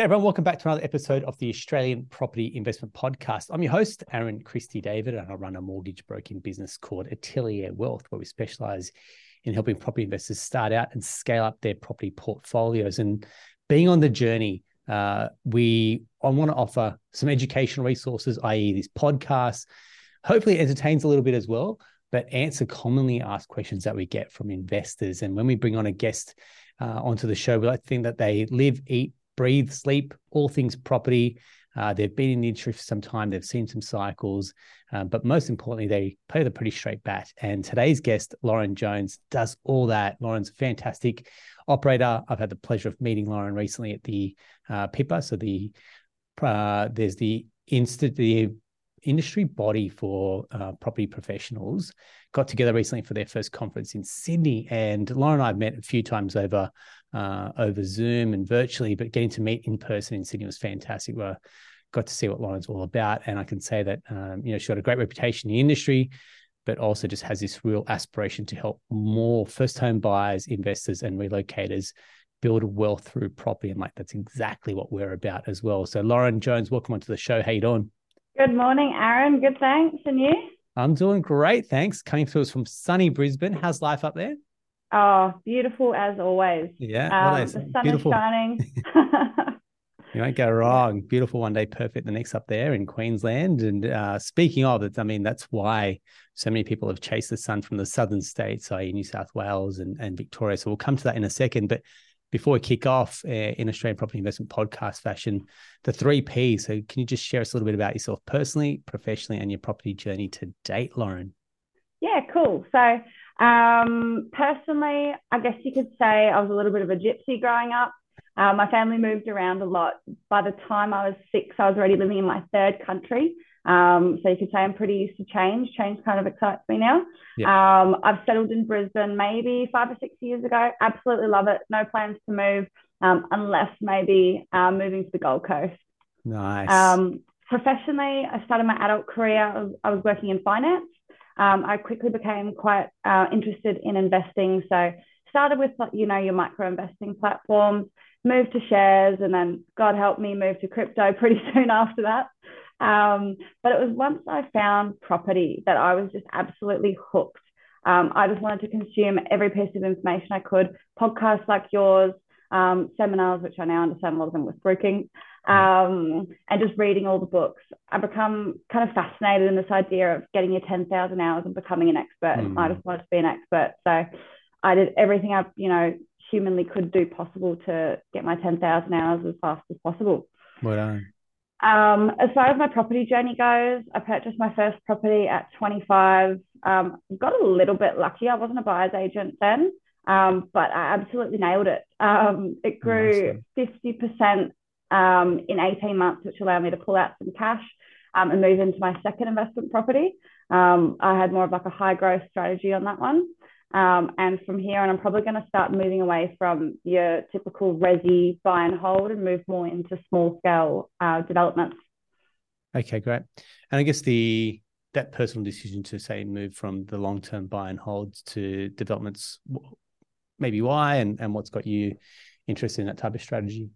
Everyone, welcome back to another episode of the Australian Property Investment Podcast. I'm your host, Aaron Christie David, and I run a mortgage broking business called Atelier Wealth, where we specialize in helping property investors start out and scale up their property portfolios. And being on the journey, uh, we I want to offer some educational resources, i.e., this podcast. Hopefully, it entertains a little bit as well, but answer commonly asked questions that we get from investors. And when we bring on a guest uh, onto the show, we like to think that they live, eat, breathe, sleep, all things property. Uh, they've been in the industry for some time. They've seen some cycles, um, but most importantly, they play the pretty straight bat. And today's guest, Lauren Jones, does all that. Lauren's a fantastic operator. I've had the pleasure of meeting Lauren recently at the uh, PIPA. So the uh, there's the the industry body for uh, property professionals got together recently for their first conference in Sydney. And Lauren and I have met a few times over uh, over Zoom and virtually, but getting to meet in person in Sydney was fantastic. We got to see what Lauren's all about, and I can say that um, you know she got a great reputation in the industry, but also just has this real aspiration to help more first home buyers, investors, and relocators build wealth through property. And like that's exactly what we're about as well. So Lauren Jones, welcome onto the show. How you doing? Good morning, Aaron. Good, thanks. And you? I'm doing great, thanks. Coming through us from sunny Brisbane. How's life up there? Oh, beautiful as always. Yeah, um, the sun beautiful. is shining. you won't go wrong. Beautiful one day, perfect. The next up there in Queensland. And uh, speaking of it, I mean that's why so many people have chased the sun from the southern states, i.e., New South Wales and, and Victoria. So we'll come to that in a second. But before we kick off uh, in Australian Property Investment podcast fashion, the three Ps. So can you just share us a little bit about yourself personally, professionally, and your property journey to date, Lauren? Yeah, cool. So um, personally, I guess you could say I was a little bit of a gypsy growing up. Uh, my family moved around a lot. By the time I was six, I was already living in my third country. Um, so you could say I'm pretty used to change. Change kind of excites me now. Yeah. Um, I've settled in Brisbane maybe five or six years ago. Absolutely love it. No plans to move um, unless maybe uh, moving to the Gold Coast. Nice. Um, professionally, I started my adult career. I was working in finance um, I quickly became quite uh, interested in investing. So started with you know your micro investing platforms, moved to shares, and then God help me move to crypto pretty soon after that. Um, but it was once I found property that I was just absolutely hooked. Um, I just wanted to consume every piece of information I could, podcasts like yours, um, seminars, which I now understand a lot of them were broking, um, and just reading all the books. I become kind of fascinated in this idea of getting your 10,000 hours and becoming an expert. Mm. I just wanted to be an expert. So I did everything I, you know, humanly could do possible to get my 10,000 hours as fast as possible. Well done. Um, as far as my property journey goes, I purchased my first property at 25. Um, got a little bit lucky. I wasn't a buyer's agent then, um, but I absolutely nailed it. Um, it grew nice. 50% um, in 18 months, which allowed me to pull out some cash um, and move into my second investment property. Um, I had more of like a high growth strategy on that one. Um, and from here, and I'm probably going to start moving away from your typical resi buy and hold and move more into small scale uh, developments. Okay, great. And I guess the that personal decision to say move from the long term buy and holds to developments, maybe why and, and what's got you interested in that type of strategy?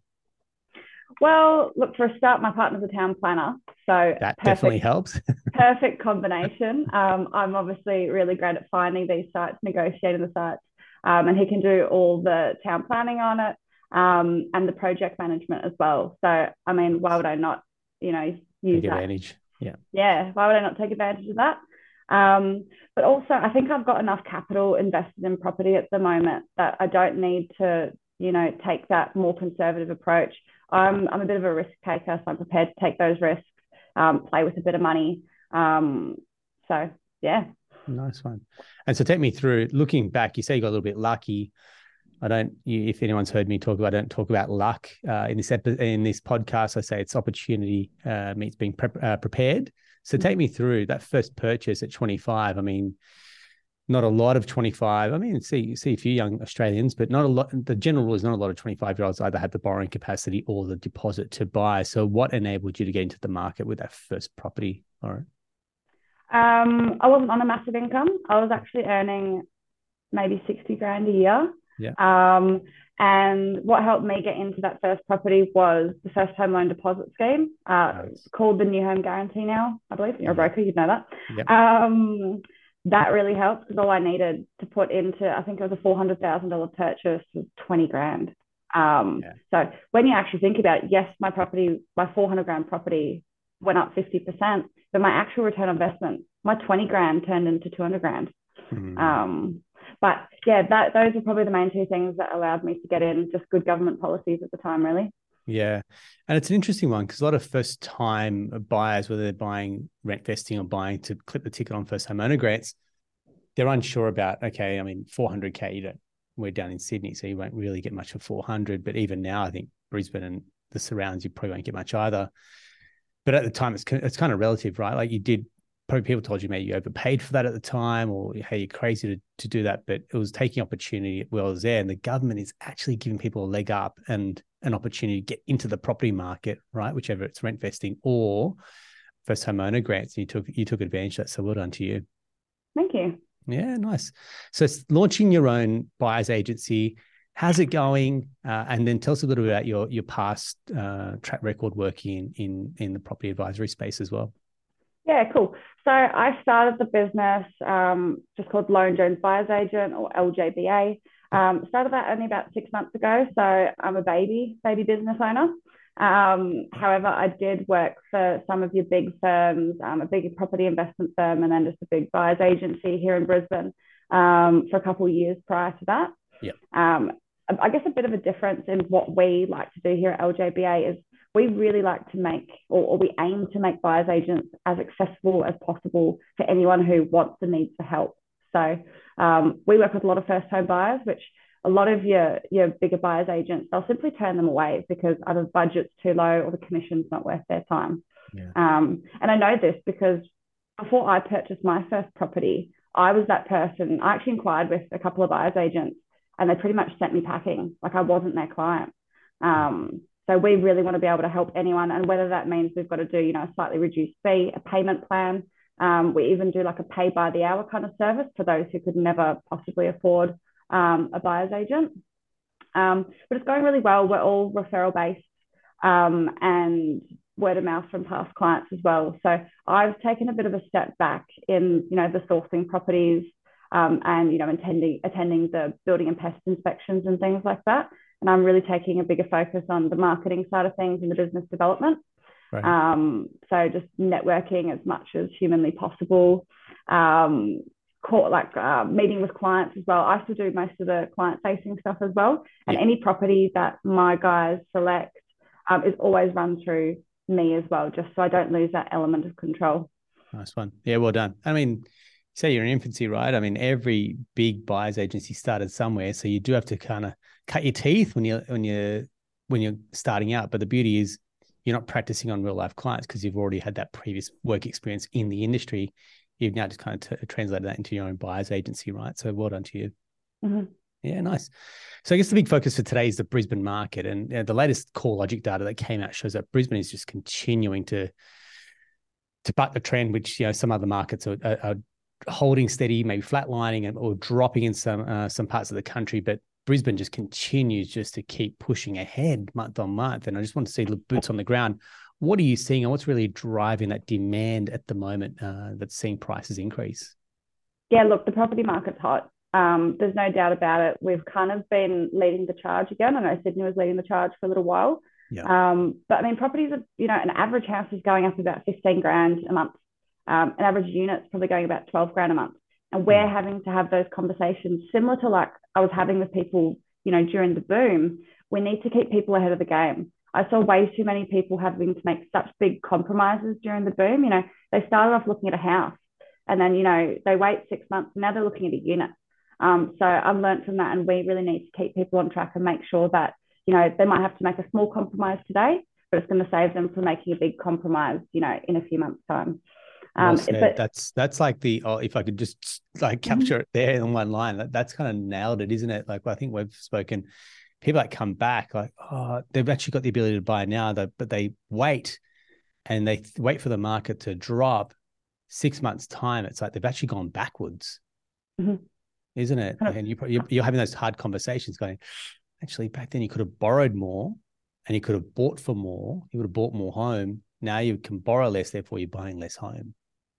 Well, look, for a start, my partner's a town planner. So that perfect, definitely helps. perfect combination. Um, I'm obviously really great at finding these sites, negotiating the sites, um, and he can do all the town planning on it um, and the project management as well. So, I mean, why would I not, you know, use take that? advantage? Yeah. Yeah. Why would I not take advantage of that? Um, but also, I think I've got enough capital invested in property at the moment that I don't need to, you know, take that more conservative approach. I'm, I'm a bit of a risk taker, so I'm prepared to take those risks, um, play with a bit of money. Um, so, yeah. Nice one. And so, take me through looking back. You say you got a little bit lucky. I don't. You, if anyone's heard me talk about, I don't talk about luck uh, in this epi- in this podcast. I say it's opportunity uh, means being pre- uh, prepared. So, take me through that first purchase at 25. I mean, not a lot of 25. I mean, see see a few young Australians, but not a lot. The general rule is not a lot of 25 year olds either have the borrowing capacity or the deposit to buy. So, what enabled you to get into the market with that first property, Lauren? Um, I wasn't on a massive income. I was actually earning maybe 60 grand a year. Yeah. Um, And what helped me get into that first property was the first home loan deposit scheme, uh, nice. called the New Home Guarantee now, I believe. You're a broker, you'd know that. Yep. Um, that really helped because all I needed to put into, I think it was a $400,000 purchase was 20 grand. Um, yeah. So when you actually think about it, yes, my property, my 400 grand property went up 50%, but my actual return on investment, my 20 grand turned into 200 grand. Mm-hmm. Um, but yeah, that those are probably the main two things that allowed me to get in. Just good government policies at the time, really. Yeah, and it's an interesting one because a lot of first time buyers, whether they're buying rent vesting or buying to clip the ticket on first home owner grants, they're unsure about. Okay, I mean, 400k. You don't. We're down in Sydney, so you won't really get much of 400. But even now, I think Brisbane and the surrounds, you probably won't get much either. But at the time, it's it's kind of relative, right? Like you did probably people told you maybe you overpaid for that at the time or hey you're crazy to, to do that but it was taking opportunity while it was there and the government is actually giving people a leg up and an opportunity to get into the property market right? Whichever it's rent vesting or first homeowner grants and you took you took advantage of that. So well done to you. Thank you. Yeah nice. So launching your own buyers agency how's it going? Uh, and then tell us a little bit about your your past uh, track record working in in in the property advisory space as well yeah, cool. So I started the business um, just called Lauren Jones Buyers Agent or LJBA. Um, started that only about six months ago. So I'm a baby, baby business owner. Um, however, I did work for some of your big firms, um, a big property investment firm, and then just a big buyers agency here in Brisbane um, for a couple of years prior to that. Yeah. Um, I guess a bit of a difference in what we like to do here at LJBA is we really like to make, or, or, we aim to make buyers agents as accessible as possible for anyone who wants and needs the help. So um, we work with a lot of first home buyers, which a lot of your, your bigger buyers agents, they'll simply turn them away because either the budget's too low or the commission's not worth their time. Yeah. Um, and I know this because before I purchased my first property, I was that person. I actually inquired with a couple of buyers agents and they pretty much sent me packing, like I wasn't their client. Um, so we really want to be able to help anyone, and whether that means we've got to do, you know, a slightly reduced fee, a payment plan. Um, we even do like a pay by the hour kind of service for those who could never possibly afford um, a buyer's agent. Um, but it's going really well. We're all referral based um, and word of mouth from past clients as well. So I've taken a bit of a step back in, you know, the sourcing properties um, and, you know, attending attending the building and pest inspections and things like that and I'm really taking a bigger focus on the marketing side of things and the business development. Right. Um, so just networking as much as humanly possible. Um, call, like uh, meeting with clients as well. I still do most of the client facing stuff as well. And yeah. any property that my guys select um, is always run through me as well, just so I don't lose that element of control. Nice one. Yeah, well done. I mean, say you're in infancy, right? I mean, every big buyers agency started somewhere, so you do have to kind of cut your teeth when you're when you're when you're starting out. But the beauty is you're not practicing on real life clients because you've already had that previous work experience in the industry. You've now just kind of t- translated that into your own buyer's agency, right? So well done to you. Mm-hmm. Yeah, nice. So I guess the big focus for today is the Brisbane market, and uh, the latest CoreLogic data that came out shows that Brisbane is just continuing to to buck the trend, which you know some other markets are, are, are holding steady, maybe flatlining, or dropping in some uh, some parts of the country. But Brisbane just continues just to keep pushing ahead month on month. And I just want to see the boots on the ground. What are you seeing and what's really driving that demand at the moment uh, that's seeing prices increase? Yeah, look, the property market's hot. Um, there's no doubt about it. We've kind of been leading the charge again. I know Sydney was leading the charge for a little while. Yeah. Um, but I mean, properties are, you know, an average house is going up about 15 grand a month. Um, an average unit's probably going about 12 grand a month. And we're mm. having to have those conversations similar to like I was having with people, you know, during the boom. We need to keep people ahead of the game. I saw way too many people having to make such big compromises during the boom. You know, they started off looking at a house and then, you know, they wait six months and now they're looking at a unit. Um, so I've learned from that and we really need to keep people on track and make sure that, you know, they might have to make a small compromise today, but it's going to save them from making a big compromise, you know, in a few months' time. Um, well but, that's that's like the oh, if I could just like mm-hmm. capture it there in one line, that, that's kind of nailed it, isn't it? Like I think we've spoken, people that come back like oh they've actually got the ability to buy now, but they wait and they wait for the market to drop six months time. It's like they've actually gone backwards, mm-hmm. isn't it? And you you're, you're having those hard conversations, going, actually back then you could have borrowed more and you could have bought for more. You would have bought more home. Now you can borrow less, therefore you're buying less home.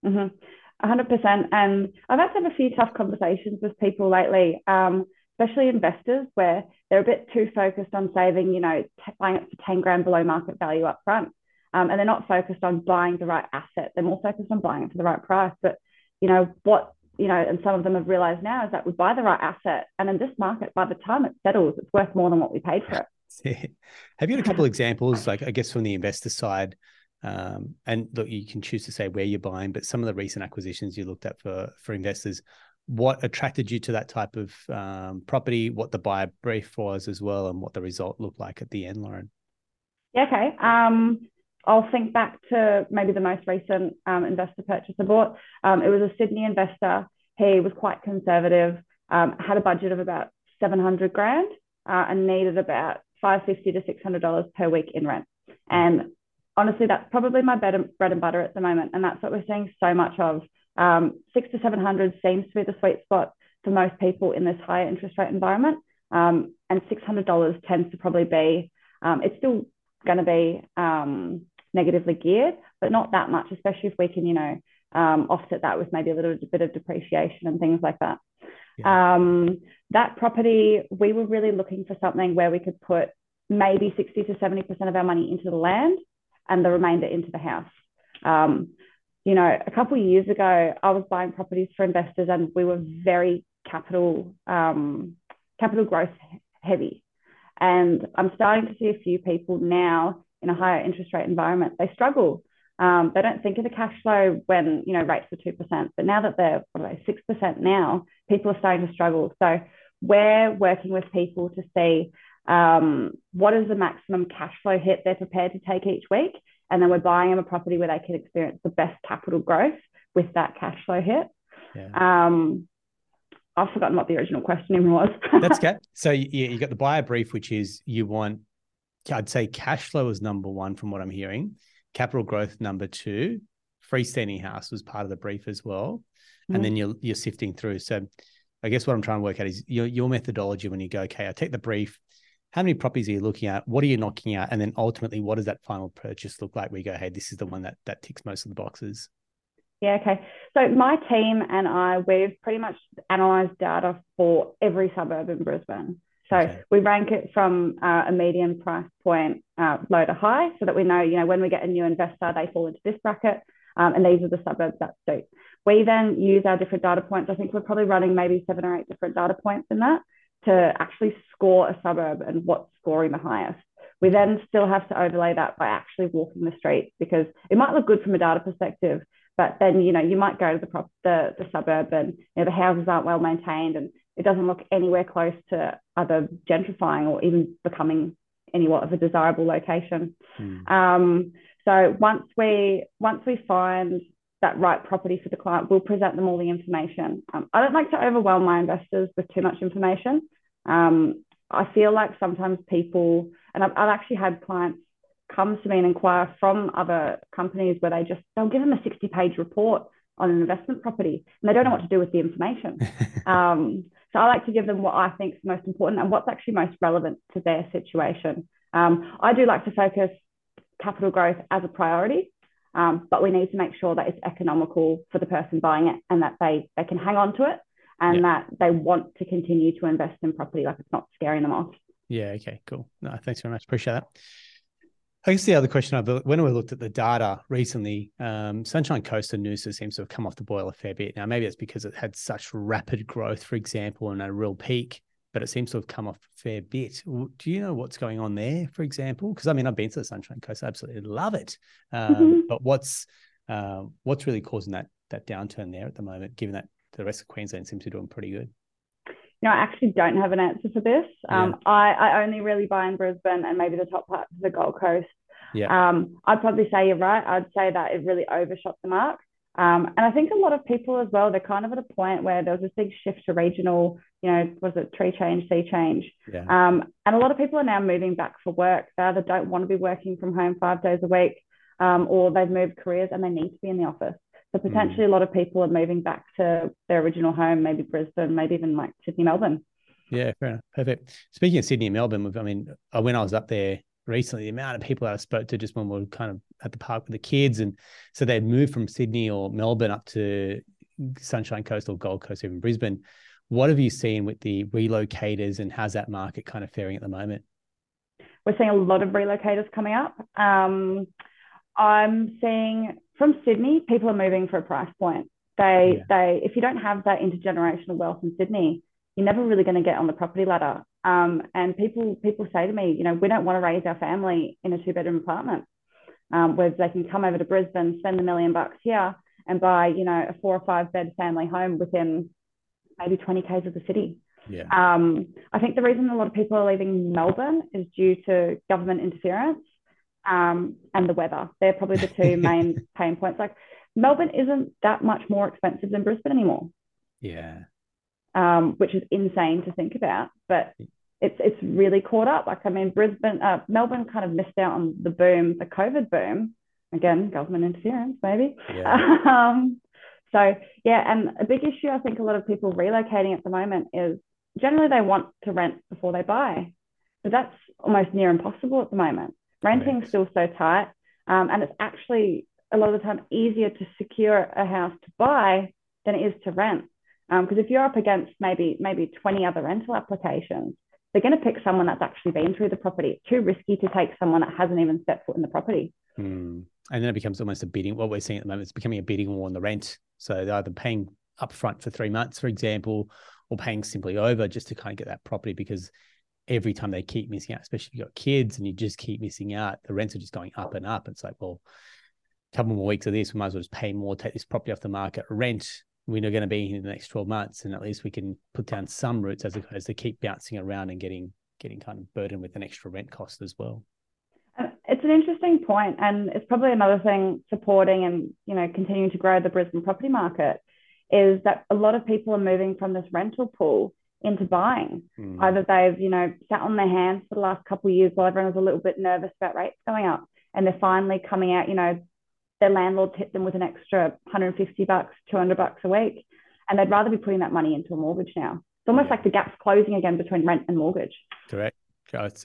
Mm-hmm. 100%. And I've had to have a few tough conversations with people lately, um, especially investors, where they're a bit too focused on saving, you know, buying it for 10 grand below market value up front. Um, and they're not focused on buying the right asset. They're more focused on buying it for the right price. But, you know, what, you know, and some of them have realized now is that we buy the right asset. And in this market, by the time it settles, it's worth more than what we paid for it. Have you had a couple of examples, like I guess from the investor side, um, and look, you can choose to say where you're buying, but some of the recent acquisitions you looked at for for investors, what attracted you to that type of um, property, what the buyer brief was as well, and what the result looked like at the end, Lauren? Yeah, okay. Um, I'll think back to maybe the most recent um, investor purchase I bought. Um, it was a Sydney investor. He was quite conservative, um, had a budget of about 700 grand uh, and needed about 550 to $600 per week in rent. And honestly, that's probably my bread and, bread and butter at the moment. And that's what we're seeing so much of. Um, six to 700 seems to be the sweet spot for most people in this higher interest rate environment. Um, and $600 tends to probably be, um, it's still going to be um, negatively geared, but not that much, especially if we can, you know, um, offset that with maybe a little bit of depreciation and things like that. Yeah. Um, that property, we were really looking for something where we could put maybe 60 to 70% of our money into the land and the remainder into the house. Um, you know, a couple of years ago, I was buying properties for investors, and we were very capital um, capital growth heavy. And I'm starting to see a few people now in a higher interest rate environment. They struggle. Um, they don't think of the cash flow when you know rates were two percent, but now that they're six percent now, people are starting to struggle. So we're working with people to see um, what is the maximum cash flow hit they're prepared to take each week? And then we're buying them a property where they can experience the best capital growth with that cash flow hit. Yeah. Um, I've forgotten what the original question was. That's good. So you, you got the buyer brief, which is you want, I'd say cash flow is number one from what I'm hearing, capital growth number two, freestanding house was part of the brief as well, and mm-hmm. then you're you're sifting through. So I guess what I'm trying to work out is your your methodology when you go, okay, I take the brief, how many properties are you looking at? What are you knocking out? And then ultimately, what does that final purchase look like? We go, hey, this is the one that that ticks most of the boxes. Yeah, okay. So my team and I, we've pretty much analysed data for every suburb in Brisbane. So okay. we rank it from uh, a median price point uh, low to high, so that we know, you know, when we get a new investor, they fall into this bracket, um, and these are the suburbs that suit. We then use our different data points. I think we're probably running maybe seven or eight different data points in that to actually score a suburb and what's scoring the highest. We then still have to overlay that by actually walking the streets because it might look good from a data perspective, but then you know you might go to the prop, the, the suburb and you know, the houses aren't well maintained and it doesn't look anywhere close to either gentrifying or even becoming anywhat of a desirable location. Mm. Um, so once we once we find that right property for the client, we'll present them all the information. Um, I don't like to overwhelm my investors with too much information. Um, I feel like sometimes people, and I've, I've actually had clients come to me and inquire from other companies where they just they'll give them a 60 page report on an investment property and they don't know what to do with the information. um, so I like to give them what I think is most important and what's actually most relevant to their situation. Um, I do like to focus capital growth as a priority, um, but we need to make sure that it's economical for the person buying it and that they, they can hang on to it and yeah. that they want to continue to invest in property, like it's not scaring them off. Yeah. Okay. Cool. No, thanks very much. Appreciate that. I guess the other question I've when we looked at the data recently, um, Sunshine Coast and Noosa seems to have come off the boil a fair bit. Now, maybe it's because it had such rapid growth, for example, and a real peak, but it seems to have come off a fair bit. Do you know what's going on there, for example? Because I mean, I've been to the Sunshine Coast, I absolutely love it. Um, mm-hmm. But what's uh, what's really causing that that downturn there at the moment, given that the rest of Queensland seems to be doing pretty good? You know, I actually don't have an answer for this. Um, yeah. I, I only really buy in Brisbane and maybe the top part of the Gold Coast. Yeah. Um, I'd probably say you're right. I'd say that it really overshot the mark. Um, and I think a lot of people as well, they're kind of at a point where there was this big shift to regional, you know, was it tree change, sea change? Yeah. Um, and a lot of people are now moving back for work. They either don't want to be working from home five days a week, um, or they've moved careers and they need to be in the office. So hmm. potentially mm. a lot of people are moving back to their original home, maybe Brisbane, maybe even like Sydney, Melbourne. Yeah, fair enough. Perfect. Speaking of Sydney and Melbourne, I mean, when I was up there recently, the amount of people I spoke to just when we were kind of at the park with the kids, and so they'd moved from Sydney or Melbourne up to Sunshine Coast or Gold Coast, even Brisbane. What have you seen with the relocators, and how's that market kind of faring at the moment? We're seeing a lot of relocators coming up. Um, I'm seeing from Sydney, people are moving for a price point. They, yeah. they, if you don't have that intergenerational wealth in Sydney, you're never really going to get on the property ladder. Um, and people, people say to me, you know, we don't want to raise our family in a two bedroom apartment, um, where they can come over to Brisbane, spend a million bucks here, and buy, you know, a four or five bed family home within maybe 20 k's of the city. Yeah. Um, I think the reason a lot of people are leaving Melbourne is due to government interference um, and the weather. They're probably the two main pain points. Like Melbourne isn't that much more expensive than Brisbane anymore. Yeah. Um, which is insane to think about, but it's it's really caught up. Like I mean, Brisbane, uh, Melbourne kind of missed out on the boom, the COVID boom. Again, government interference, maybe. Yeah. um, so yeah, and a big issue I think a lot of people relocating at the moment is generally they want to rent before they buy, but that's almost near impossible at the moment. Renting is still so tight, um, and it's actually a lot of the time easier to secure a house to buy than it is to rent. Because um, if you're up against maybe maybe 20 other rental applications, they're going to pick someone that's actually been through the property. It's too risky to take someone that hasn't even stepped foot in the property. Hmm. And then it becomes almost a bidding. What we're seeing at the moment is becoming a bidding war on the rent. So they're either paying upfront for three months, for example, or paying simply over just to kind of get that property because every time they keep missing out, especially if you've got kids and you just keep missing out, the rents are just going up and up. It's like, well, a couple more weeks of this, we might as well just pay more, take this property off the market, rent. We're not going to be in the next 12 months. And at least we can put down some roots as opposed to keep bouncing around and getting getting kind of burdened with an extra rent cost as well. An interesting point, and it's probably another thing supporting and you know continuing to grow the Brisbane property market is that a lot of people are moving from this rental pool into buying. Mm. Either they've, you know, sat on their hands for the last couple of years while everyone was a little bit nervous about rates going up, and they're finally coming out, you know, their landlord tipped them with an extra 150 bucks, 200 bucks a week, and they'd rather be putting that money into a mortgage now. It's almost like the gap's closing again between rent and mortgage. Correct.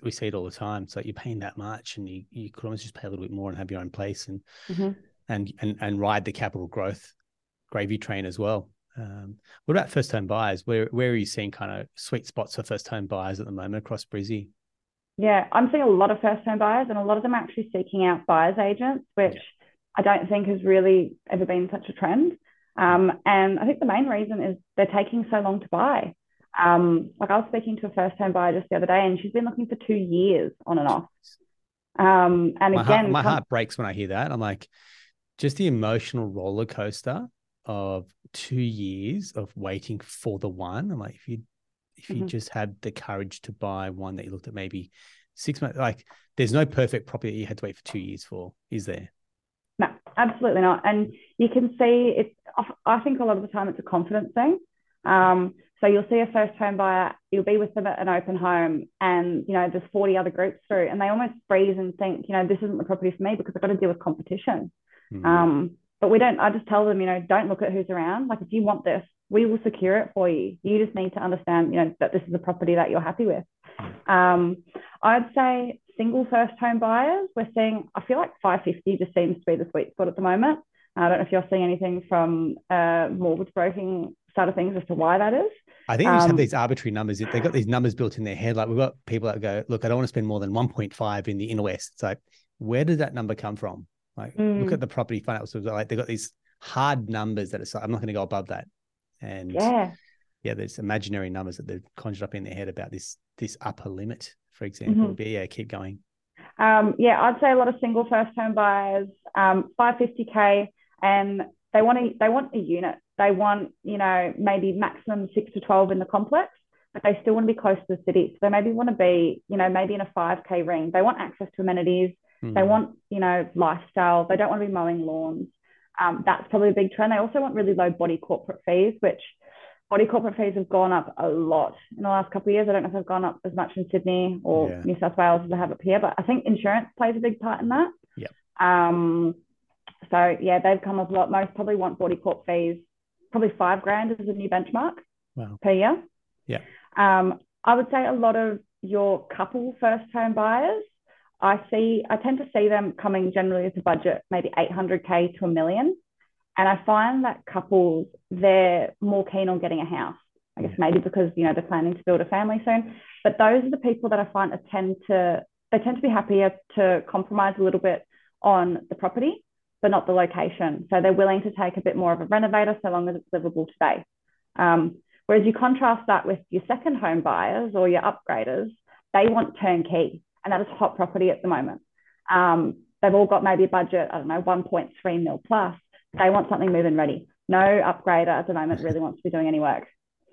We see it all the time. So you're paying that much, and you, you could almost just pay a little bit more and have your own place and mm-hmm. and and and ride the capital growth gravy train as well. Um, what about first home buyers? Where where are you seeing kind of sweet spots for first home buyers at the moment across Brizzy? Yeah, I'm seeing a lot of first home buyers, and a lot of them are actually seeking out buyers agents, which yeah. I don't think has really ever been such a trend. Um, and I think the main reason is they're taking so long to buy. Um, like I was speaking to a first home buyer just the other day, and she's been looking for two years on and off. Um, and my again, heart, my heart breaks when I hear that. I'm like, just the emotional roller coaster of two years of waiting for the one. I'm like, if you if you mm-hmm. just had the courage to buy one that you looked at maybe six months, like there's no perfect property that you had to wait for two years for, is there? No, absolutely not. And you can see it. I think a lot of the time it's a confidence thing. Um, so you'll see a first home buyer, you'll be with them at an open home, and you know there's 40 other groups through, and they almost freeze and think, you know, this isn't the property for me because I've got to deal with competition. Mm-hmm. Um, but we don't, I just tell them, you know, don't look at who's around. Like if you want this, we will secure it for you. You just need to understand, you know, that this is a property that you're happy with. Um, I'd say single first home buyers, we're seeing, I feel like 550 just seems to be the sweet spot at the moment. I don't know if you're seeing anything from uh, mortgage broking side of things as to why that is. I think they just um, have these arbitrary numbers. They've got these numbers built in their head. Like we've got people that go, look, I don't want to spend more than 1.5 in the inner west. It's like, where did that number come from? Like, mm. look at the property financials. Like, they've got these hard numbers that are. I'm not going to go above that. And yeah, yeah, there's imaginary numbers that they've conjured up in their head about this this upper limit, for example. Mm-hmm. But yeah, keep going. Um, yeah, I'd say a lot of single first home buyers, um, 550k, and they want a they want a unit. They want you know maybe maximum six to 12 in the complex, but they still want to be close to the city. So they maybe want to be you know maybe in a 5k ring. They want access to amenities. Mm. They want, you know, lifestyle. They don't want to be mowing lawns. Um, that's probably a big trend. They also want really low body corporate fees, which body corporate fees have gone up a lot in the last couple of years. I don't know if they've gone up as much in Sydney or yeah. New South Wales as they have up here, but I think insurance plays a big part in that. Yeah. Um, so yeah, they've come up a lot. Most probably want body corp fees, probably five grand is a new benchmark wow. per year. Yeah. Um, I would say a lot of your couple first home buyers, I see, I tend to see them coming generally with a budget, maybe 800K to a million. And I find that couples, they're more keen on getting a house. I guess maybe because, you know, they're planning to build a family soon. But those are the people that I find tend to, they tend to be happier to compromise a little bit on the property, but not the location. So they're willing to take a bit more of a renovator so long as it's livable today. Um, whereas you contrast that with your second home buyers or your upgraders, they want turnkey, and that is hot property at the moment. Um, they've all got maybe a budget, I don't know, 1.3 mil plus. They want something moving ready. No upgrader at the moment really wants to be doing any work.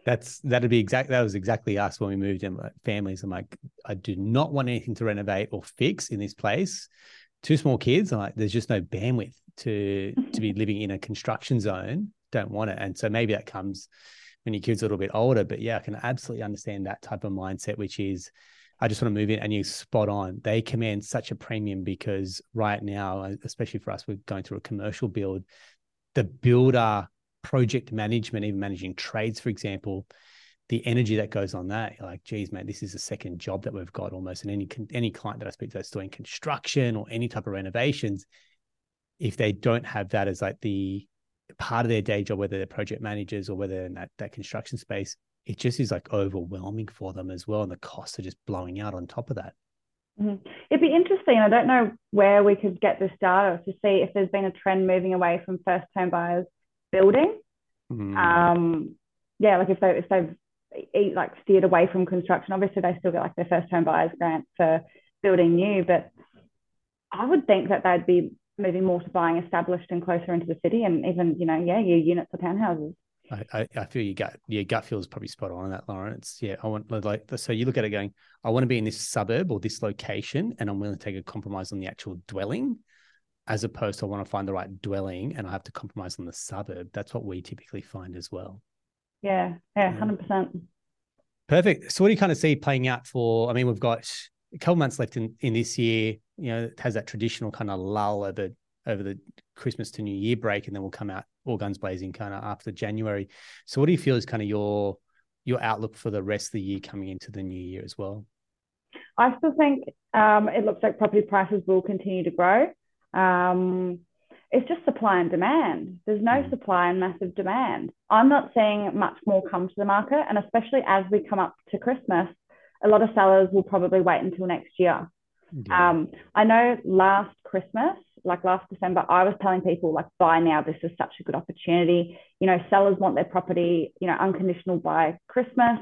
That's that'd be exact. That was exactly us when we moved in. Like families, I'm like, I do not want anything to renovate or fix in this place. Two small kids, like, there's just no bandwidth to to be mm-hmm. living in a construction zone. Don't want it, and so maybe that comes when your kids are a little bit older. But yeah, I can absolutely understand that type of mindset, which is I just want to move in and you spot on. They command such a premium because right now, uh, especially for us, we're going through a commercial build. The builder project management, even managing trades, for example, the energy that goes on that, like, geez, man, this is a second job that we've got almost. And any any client that I speak to that's doing construction or any type of renovations, if they don't have that as like the part of their day job, whether they're project managers or whether in that that construction space, it just is like overwhelming for them as well. And the costs are just blowing out on top of that. Mm-hmm. It'd be interesting. I don't know where we could get this data to see if there's been a trend moving away from first-time buyers building. Mm. Um, yeah, like if they if they've like steered away from construction, obviously they still get like their first home buyers grant for building new, but I would think that they'd be moving more to buying established and closer into the city and even, you know, yeah, your units or townhouses. I, I, feel your gut your gut feels probably spot on in that, Lauren. It's yeah, I want like so you look at it going, I want to be in this suburb or this location, and I'm willing to take a compromise on the actual dwelling, as opposed to I want to find the right dwelling and I have to compromise on the suburb. That's what we typically find as well. Yeah, yeah, hundred percent. Perfect. So what do you kind of see playing out for? I mean, we've got a couple months left in in this year. You know, it has that traditional kind of lull over over the Christmas to New Year break, and then we'll come out all guns blazing kind of after January. So, what do you feel is kind of your your outlook for the rest of the year coming into the new year as well? I still think um, it looks like property prices will continue to grow. Um, it's just supply and demand. There's no mm. supply and massive demand. I'm not seeing much more come to the market, and especially as we come up to Christmas, a lot of sellers will probably wait until next year. Yeah. Um, I know last Christmas like last December, I was telling people like buy now. This is such a good opportunity. You know, sellers want their property, you know, unconditional by Christmas,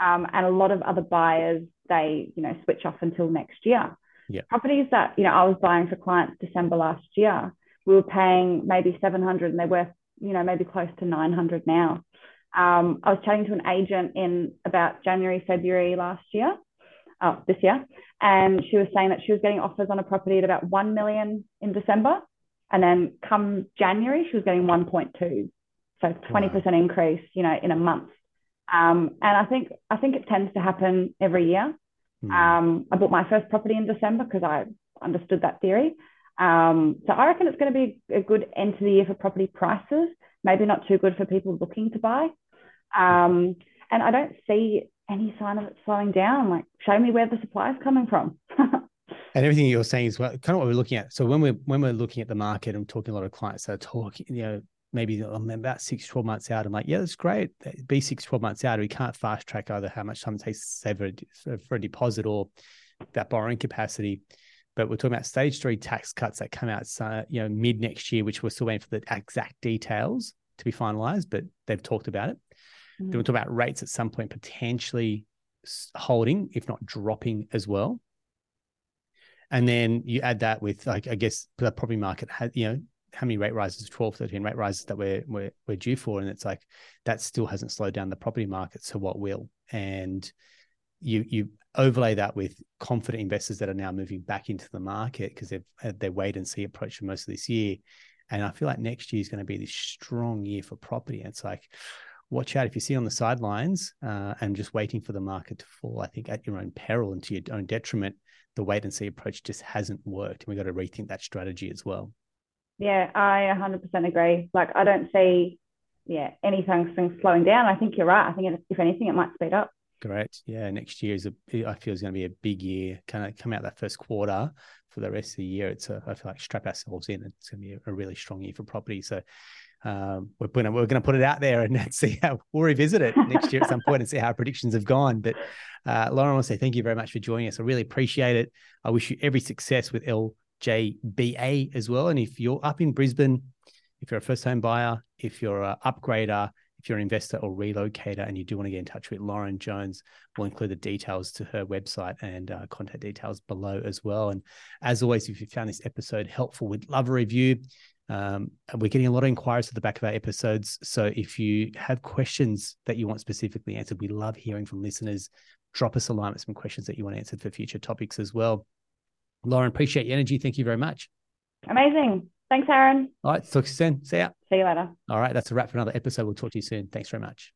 um, and a lot of other buyers they you know switch off until next year. Yeah. Properties that you know I was buying for clients December last year, we were paying maybe seven hundred, and they're worth you know maybe close to nine hundred now. Um, I was chatting to an agent in about January, February last year, oh, this year, and she was saying that she was getting offers on a property at about 1 million in December. And then come January, she was getting 1.2. So 20% wow. increase, you know, in a month. Um, and I think I think it tends to happen every year. Mm. Um, I bought my first property in December because I understood that theory. Um, so I reckon it's going to be a good end to the year for property prices. Maybe not too good for people looking to buy. Um, and I don't see any sign of it slowing down. Like, show me where the supply is coming from. and everything you're saying is well, kind of what we're looking at. So when we're when we're looking at the market, I'm talking a lot of clients that are talking, you know, maybe I'm about six, 12 months out. I'm like, yeah, that's great. Be six, 12 months out. We can't fast track either how much time it takes to save for a, for a deposit or that borrowing capacity. But we're talking about stage three tax cuts that come out, uh, you know, mid next year, which we're still waiting for the exact details to be finalized, but they've talked about it. Mm. Then we talk about rates at some point potentially holding, if not dropping as well. And then you add that with, like, I guess the property market had, you know, how many rate rises, 12, 13 rate rises that we're, we're, we're due for. And it's like, that still hasn't slowed down the property market. So what will? And you, you overlay that with confident investors that are now moving back into the market because they've had their wait and see approach for most of this year. And I feel like next year is going to be this strong year for property. And it's like, watch out if you see on the sidelines uh, and just waiting for the market to fall. I think at your own peril and to your own detriment, the wait and see approach just hasn't worked. And we've got to rethink that strategy as well. Yeah, I 100% agree. Like, I don't see, yeah, anything slowing down. I think you're right. I think if anything, it might speed up. Correct. Yeah, next year is a. I feel is going to be a big year. Kind of come out that first quarter for the rest of the year. It's a. I feel like strap ourselves in. It's going to be a, a really strong year for property. So um, we're going to we're going to put it out there and see how we'll revisit it next year at some point and see how predictions have gone. But uh, Lauren, I want to say thank you very much for joining us. I really appreciate it. I wish you every success with LJBA as well. And if you're up in Brisbane, if you're a first home buyer, if you're an upgrader, if you're an investor or relocator and you do want to get in touch with Lauren Jones, we'll include the details to her website and uh, contact details below as well. And as always, if you found this episode helpful, we'd love a review. Um, we're getting a lot of inquiries at the back of our episodes. So if you have questions that you want specifically answered, we love hearing from listeners. Drop us a line with some questions that you want answered for future topics as well. Lauren, appreciate your energy. Thank you very much. Amazing. Thanks, Aaron. All right. Talk to you soon. See ya. See you later. All right. That's a wrap for another episode. We'll talk to you soon. Thanks very much.